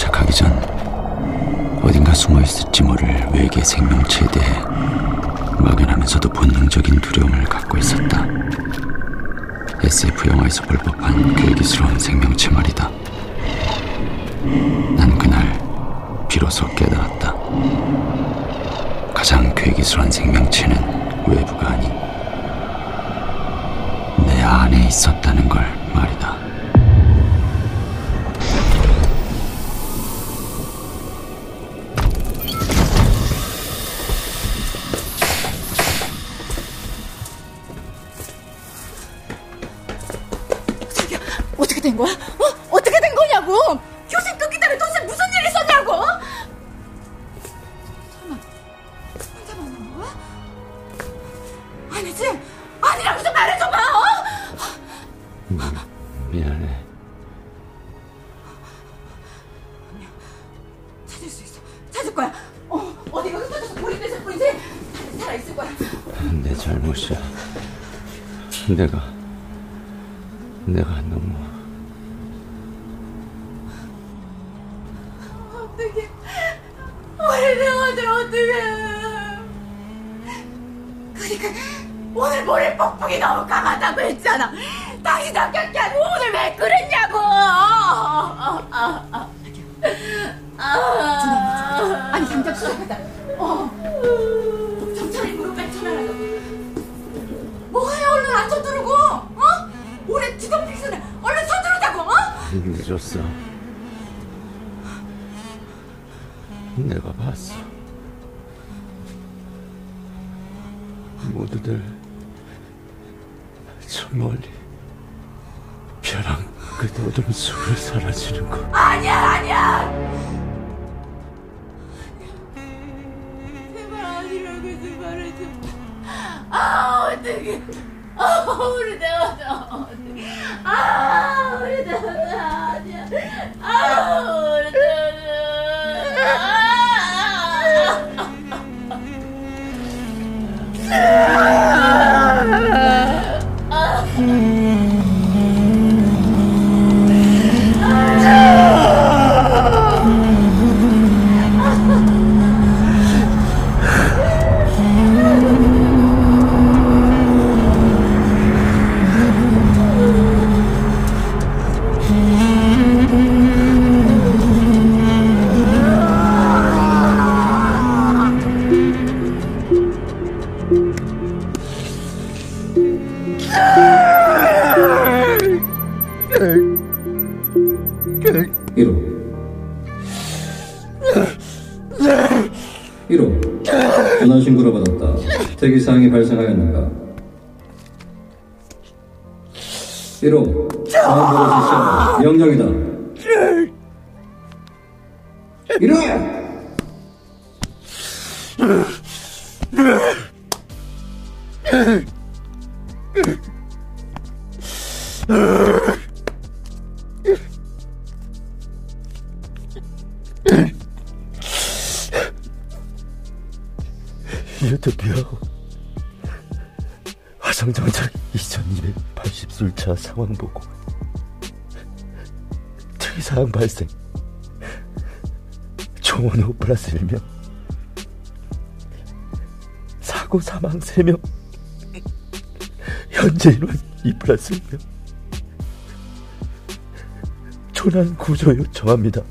도착하기 전 어딘가 숨어 있을지 모를 외계 생명체에 대해 막연하면서도 본능적인 두려움을 갖고 있었다. SF 영화에서 볼 법한 괴기스러운 생명체 말이다. 난 그날 비로소 깨달았다. 가장 괴기스러운 생명체는 외부가 아닌 내 안에 있었다는 걸 말이다. 거야? 어? 어떻게 된 거냐고? 교생 끊기 때문에 도대체 무슨 일이 있었냐고? 설마 혼자 만난 거야? 아니지? 아니라고 좀 말해줘봐, 어? 미안해. 찾을 수 있어. 찾을 거야. 어, 어디가 흩어져서 고립됐을 뿐이지. 살아있을 거야. 내 잘못이야. 내가 배우들 어떡해. 그러니까 오늘 모레 뻑뻑이 너무 강하다고 했잖아. 다시 닦였게 하고 오늘 왜 그랬냐고. 아, 아, 아. 아. 아니 당장 수색하자. 어. 경찰에 무릎에 쳐내라고. 뭐해 얼른 안 서두르고. 어? 올해 뒤덮이기 전에 얼른 서두르자고. 어? 늦었어. 내가 봤어. 모두들 저 멀리 벼랑 끝 어둠 속으로 사라지는 거. 아니야 아니야 제발 아니라고 좀 말해줘 아 어떡해 아 우리 어떡해 아 우리 대화자 아니야 아 우리 No! 1호 전화 신고를 받았다. 대기사항이 발생하였는가? 1호 상황보고 실시한다. 명령이다. 1호! 유토피아 화성정착 2280술차 상황 보고 특이사항 발생. 5 플러스 1명 사고 사망 3명 현재 인원 2 플러스 1명. 조난 구조 요청합니다.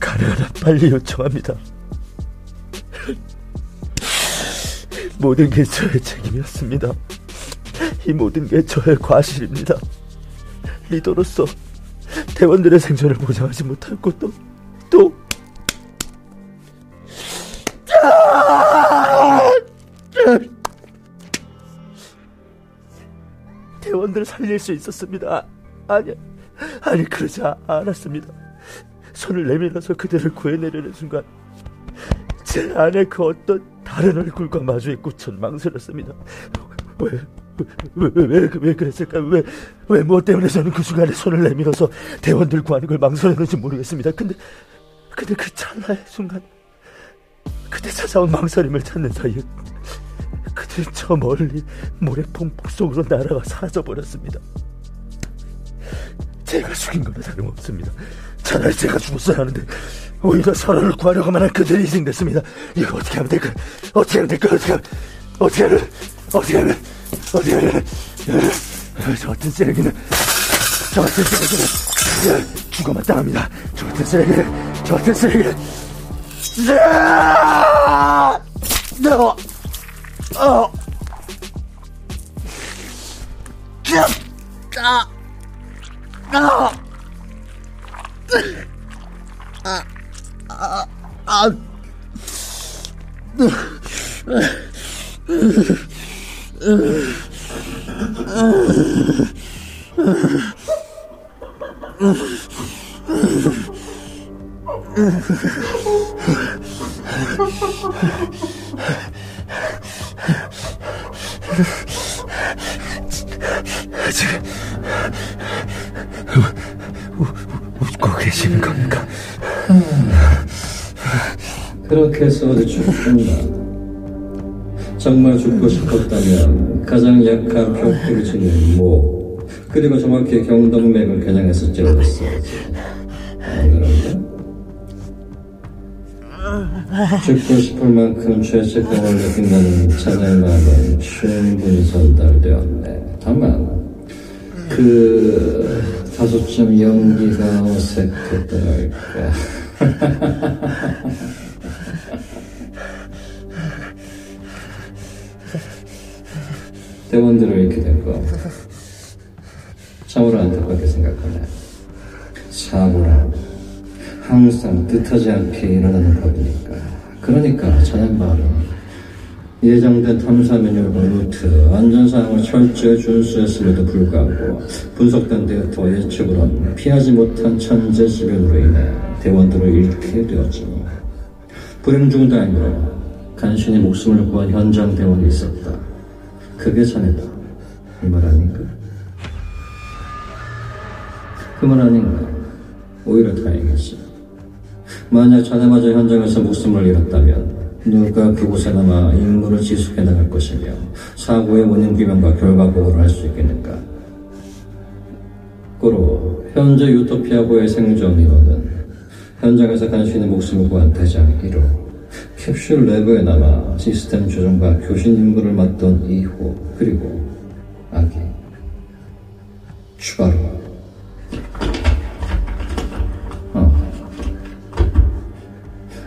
가능한 한 빨리 요청합니다 모든 게 저의 책임이었습니다. 이 모든 게 저의 과실입니다. 리더로서 대원들의 생존을 보장하지 못할 것도 또 대원들 살릴 수 있었습니다. 아니, 아니 그러지 아- 않았습니다. 손을 내밀어서 그들을 구해내려는 순간 제 안에 그 어떤 다른 얼굴과 마주했고 전 망설였습니다. 왜, 왜, 왜, 왜, 왜 그랬을까? 왜, 왜, 무엇 때문에 저는 그 순간에 손을 내밀어서 대원들 구하는 걸 망설였는지 모르겠습니다. 근데, 근데 그 찰나의 순간, 그때 찾아온 망설임을 찾는 사이에, 그들 저 멀리 모래폭풍 속으로 날아가 사라져버렸습니다. 제가 죽인 거나 다름없습니다. 차라리 제가 죽었어야 하는데 오히려 서로를 구하려고 만 한 그들이 희생됐습니다. 이거 어떻게 하면 될까? 어떻게 하면 될까? 어떻게 하면 어떻게 하면 어떻게 하면 어떻게 하면 저 같은 쓰레기는 저 같은 쓰레기는 죽어만 당합니다. 저 같은 쓰레기는 저 같은 쓰레기는 아! 어, 어, 지금 우- 웃고 계시는 겁니까? 그렇게 해서 죽는다. 정말 죽고 싶었다면 가장 약한 벽돌을 치는 목 그리고 정확히 경동맥을 겨냥해서 찔렀어야지. 죽고 싶을 만큼 죄책감을 느낀다는 자네의 마음은 충분히 전달되었네. 다만 그좀 연기가 어색했달까. 대원들을 잃게 된 거. 참으로 안타깝게 생각하네. 사고란 항상 뜻하지 않게 일어나는 법이니까. 그러니까 말은 예정된 탐사 메뉴와 루트, 안전사항을 철저히 준수했음에도 불구하고 분석된 데이터와 예측으론 피하지 못한 천재지변으로 인해 대원들을 잃게 되었지. 불행 중 다행으로 간신히 목숨을 구한 현장 대원이 있었다. 그게 자네다. 이 말 아닌가? 그 말 아닌가? 오히려 다행이지. 만약 자네마저 현장에서 목숨을 잃었다면 누가 그곳에 남아 임무를 지속해 나갈 것이며 사고의 원인 규명과 결과 보고를 할 수 있겠는가? 고로 현재 유토피아고의 생존 인원은 현장에서 간신히 목숨을 구한 대장 1호 캡슐 내부에 남아 시스템 조정과 교신 임무를 맡던 2호 그리고 아기 추가로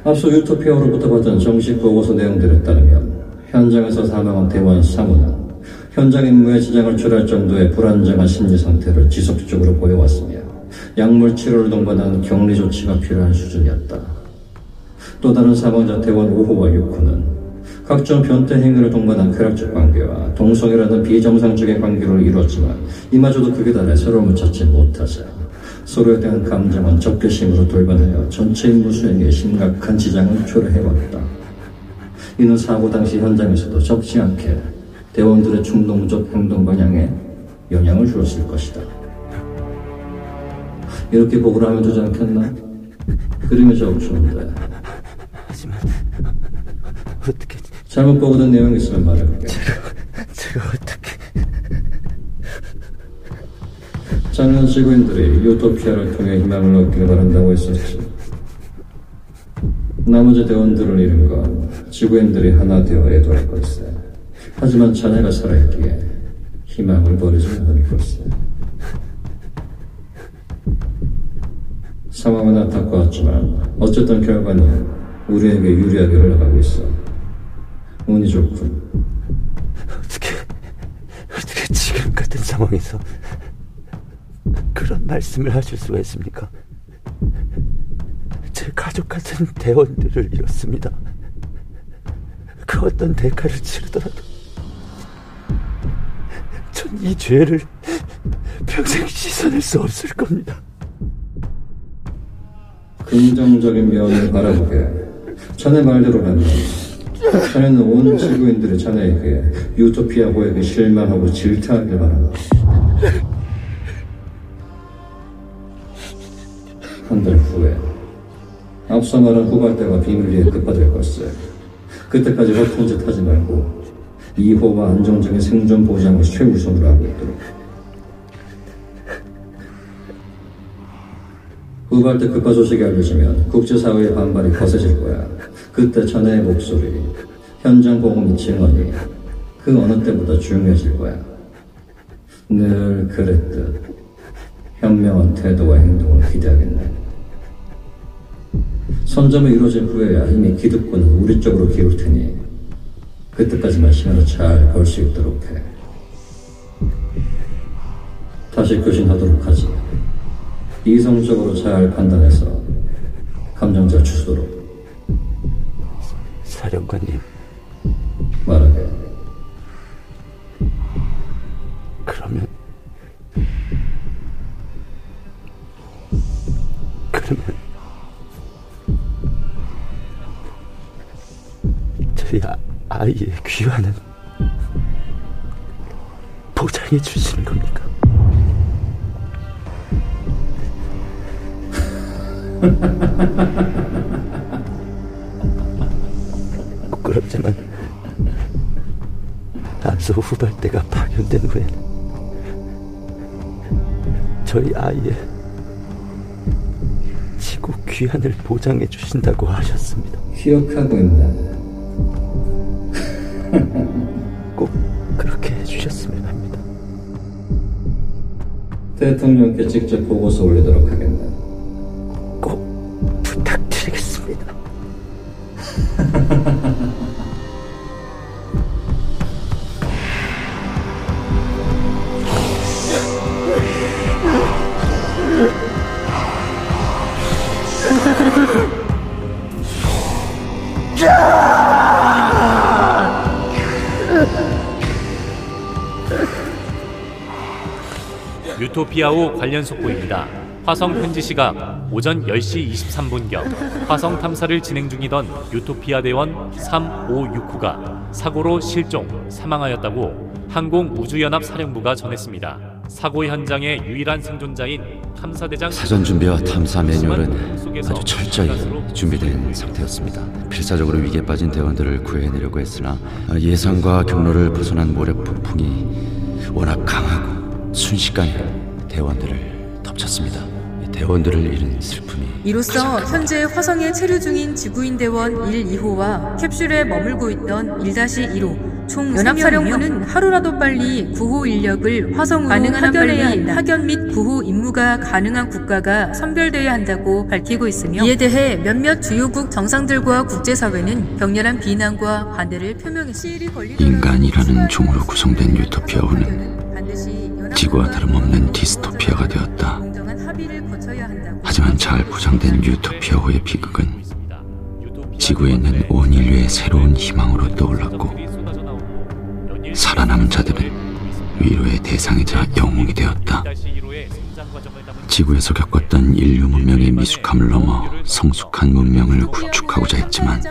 앞서 유토피아로부터 받은 정식 보고서 내용들에 따르면 현장에서 사망한 대원 사무는 현장 임무에 지장을 초래할 정도의 불안정한 심리 상태를 지속적으로 보여왔으며 약물 치료를 동반한 격리 조치가 필요한 수준이었다. 또 다른 사망자 대원 5호와 6호는 각종 변태 행위를 동반한 쾌락적 관계와 동성이라는 비정상적인 관계를 이루었지만 이마저도 극에 달해 서로움을 찾지 못하자 서로에 대한 감정은 적개심으로 돌변하여 전체 임무 수행에 심각한 지장을 초래해왔다. 이는 사고 당시 현장에서도 적지 않게 대원들의 충동적 행동 방향에 영향을 주었을 것이다. 이렇게 보고를 하면 되지 않겠나? 그림이 적중인데 하지만 어떻게 잘못 보고된 내용이 있으면 말해볼게. 제가 어떻 게 작년 지구인들이 유토피아를 통해 희망을 얻기를 바란다고 했었지. 나머지 대원들을 잃은 건 지구인들이 하나 되어 애도할 걸세. 하지만 자네가 살아있기에 희망을 버리지 않을 걸세. 상황은 안타까웠지만 어쨌든 결과는 우리에게 유리하게 흘러가고 있어. 운이 좋군. 어떻게 어떻게 지금 같은 상황에서 그런 말씀을 하실 수가 있습니까? 제 가족 같은 대원들을 잃었습니다. 그 어떤 대가를 치르더라도 전 이 죄를 평생 씻어낼 수 없을 겁니다. 긍정적인 면을 바라보게. 자네 말대로라면 자네는 온 지구인들의 자네에게 유토피아 고에게 실망하고 질타하길 바란다. 말한 후발대가 비밀리에 급파될 것을 그때까지 허튼 짓 하지 말고 2호와 안정적인 생존 보장을 최우선으로 하고 있도록 후발대 급파 소식이 알려지면 국제사회의 반발이 거세질 거야. 그때 자네의 목소리, 현장 및 증언이 그 어느 때보다 중요해질 거야. 늘 그랬듯 현명한 태도와 행동을 기대하겠네. 선점이 이루어진 후에야 이미 기득권은 우리 쪽으로 기울 테니 그때까지만 시간을 잘 벌 수 있도록 해. 다시 교신하도록 하지. 이성적으로 잘 판단해서 감정자 주도록 사령관님, 말하게. 그러면 그러면 아, 아이의 귀환은 보장해 주시는 겁니까? 부끄럽지만 앞서 후발대가 파견된 후에는 저희 아이의 지구 귀환을 보장해 주신다고 하셨습니다. 기억하고 있네. 대통령께 직접 보고서 올리도록 하겠네. 꼭 유토피아호 관련 속보입니다. 화성 현지 시각 오전 10시 23분경 화성 탐사를 진행 중이던 유토피아 대원 3569가 사고로 실종, 사망하였다고 항공우주연합 사령부가 전했습니다. 사고 현장의 유일한 생존자인 탐사대장 사전 준비와 탐사 매뉴얼은 아주 철저히 준비된 상태였습니다. 필사적으로 위기에 빠진 대원들을 구해내려고 했으나 예상과 경로를 벗어난 모래 폭풍이 워낙 강하고 순식간에 대원들을 덮쳤습니다. 대원들을 잃은 슬픔이 이로써 현재 화성에 체류 중인 지구인 대원 1, 2호와 캡슐에 머물고 있던 1-1호 총 연합사령부는 하루라도 빨리 구호 인력을 화성으로 가능한 파견해야 한다. 파견 및 구호 임무가 가능한 국가가 선별돼야 한다고 밝히고 있으며 이에 대해 몇몇 주요국 정상들과 국제사회는 격렬한 비난과 반대를 표명했습니다. 인간이라는 종으로 구성된 유토피아호는 지구와 다름없는 디스토피아가 되었다. 하지만 잘 포장된 유토피아호의 비극은 지구에 있는 온 인류의 새로운 희망으로 떠올랐고 살아남은 자들은 위로의 대상이자 영웅이 되었다. 지구에서 겪었던 인류 문명의 미숙함을 넘어 성숙한 문명을 구축하고자 했지만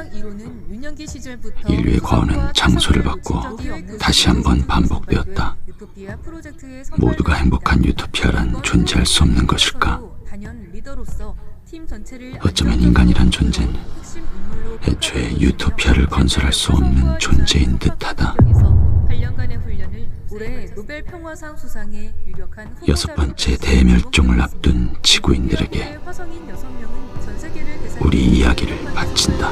인류의 과언은 장소를 바꿔 다시 한번 반복되었다. 모두가 행복한 유토피아란 존재할 수 없는 것일까? 어쩌면 인간이란 존재는 애초에 유토피아를 건설할 수 없는 존재인 듯하다. 여섯 번째 대멸종을 앞둔 지구인들에게 우리 이야기를 바친다.